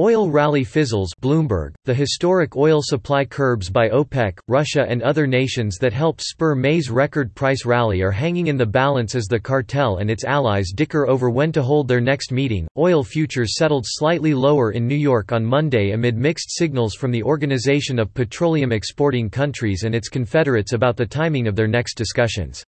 Oil rally fizzles Bloomberg, the historic oil supply curbs by OPEC, Russia and other nations that helped spur May's record price rally are hanging in the balance as the cartel and its allies dicker over when to hold their next meeting. Oil futures settled slightly lower in New York on Monday amid mixed signals from the Organization of Petroleum Exporting Countries and its confederates about the timing of their next discussions.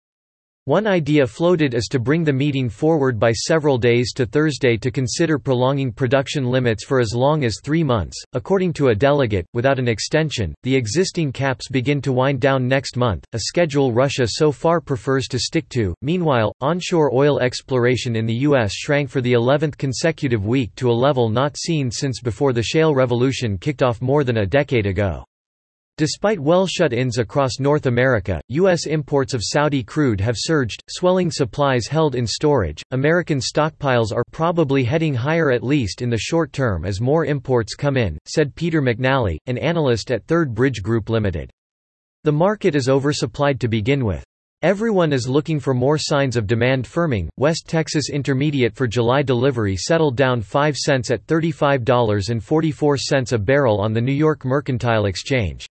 One idea floated is to bring the meeting forward by several days to Thursday to consider prolonging production limits for as long as three months. According to a delegate, without an extension, the existing caps begin to wind down next month, a schedule Russia so far prefers to stick to. Meanwhile, onshore oil exploration in the U.S. shrank for the 11th consecutive week to a level not seen since before the shale revolution kicked off more than a decade ago. Despite well shut-ins across North America, U.S. imports of Saudi crude have surged, swelling supplies held in storage. American stockpiles are probably heading higher at least in the short term as more imports come in, said Peter McNally, an analyst at Third Bridge Group Limited. The market is oversupplied to begin with. Everyone is looking for more signs of demand firming. West Texas Intermediate for July delivery settled down 5 cents at $35.44 a barrel on the New York Mercantile Exchange.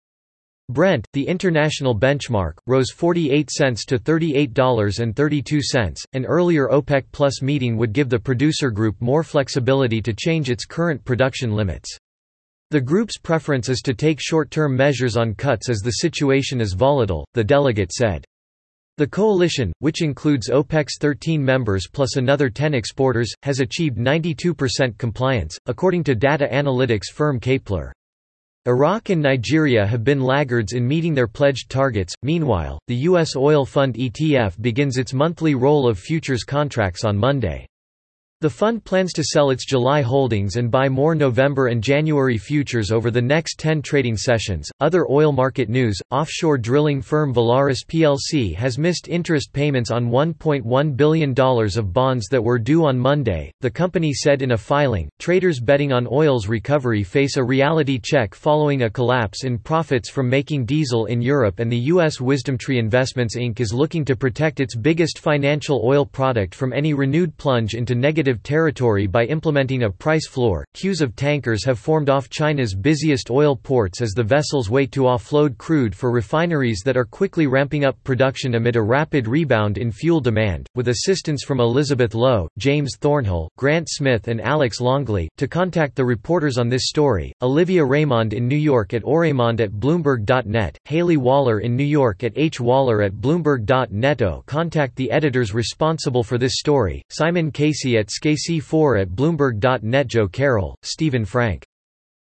Brent, the international benchmark, rose 48 cents to $38.32. An earlier OPEC Plus meeting would give the producer group more flexibility to change its current production limits. The group's preference is to take short-term measures on cuts as the situation is volatile, the delegate said. The coalition, which includes OPEC's 13 members plus another 10 exporters, has achieved 92% compliance, according to data analytics firm Kpler. Iraq and Nigeria have been laggards in meeting their pledged targets. Meanwhile, the U.S. oil fund ETF begins its monthly roll of futures contracts on Monday. The fund plans to sell its July holdings and buy more November and January futures over the next 10 trading sessions. Other oil market news offshore drilling firm Valaris plc has missed interest payments on $1.1 billion of bonds that were due on Monday, the company said in a filing. Traders betting on oil's recovery face a reality check following a collapse in profits from making diesel in Europe, and the U.S. WisdomTree Investments Inc. is looking to protect its biggest financial oil product from any renewed plunge into negative negative territory by implementing a price floor. Queues of tankers have formed off China's busiest oil ports as the vessels wait to offload crude for refineries that are quickly ramping up production amid a rapid rebound in fuel demand, with assistance from Elizabeth Lowe, James Thornhill, Grant Smith, and Alex Longley. To contact the reporters on this story, Olivia Raimonde in New York at oraimonde at Bloomberg.net, Haley Waller in New York at hwaller at Bloomberg.net. Oh, contact the editors responsible for this story, Simon Casey at SKC4 at Bloomberg.net Joe Carroll, Stephen Frank